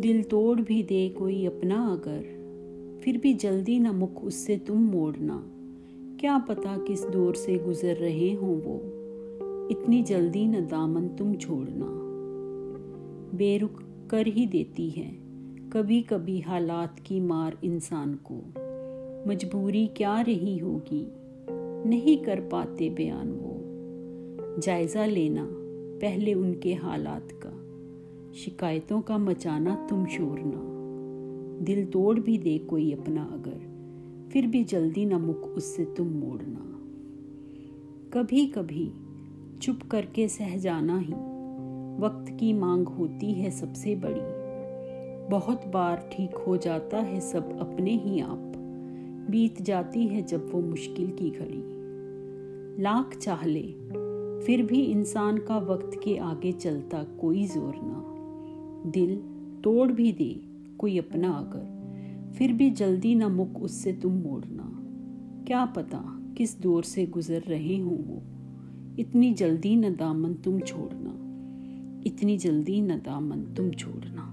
दिल तोड़ भी दे कोई अपना अगर। फिर भी जल्दी न मुख उससे तुम मोड़ना। क्या पता किस दौर से गुजर रहे हों वो। इतनी जल्दी न दामन तुम छोड़ना। बेरुख कर ही देती है। कभी कभी हालात की मार इंसान को। मजबूरी क्या रही होगी? नहीं कर पाते बयान वो। जायज़ा लेना, पहले उनके हालात का। शिकायतों का मचाना तुम शोरना दिल तोड़ भी दे कोई अपना अगर, फिर भी जल्दी न मुख उससे तुम मोड़ना कभी कभी चुप करके सह जाना ही वक्त की मांग होती है सबसे बड़ी। बहुत बार ठीक हो जाता है सब अपने ही आप। बीत जाती है जब वो मुश्किल की घड़ी। लाख चाह ले, फिर भी इंसान का वक्त के आगे चलता कोई ज़ोर ना। दिल तोड़ भी दे कोई अपना आकर फिर भी जल्दी ना मुख उससे तुम मोड़ना। क्या पता किस दौर से गुजर रहे हों वो। इतनी जल्दी न दामन तुम छोड़ना। इतनी जल्दी न दामन तुम छोड़ना।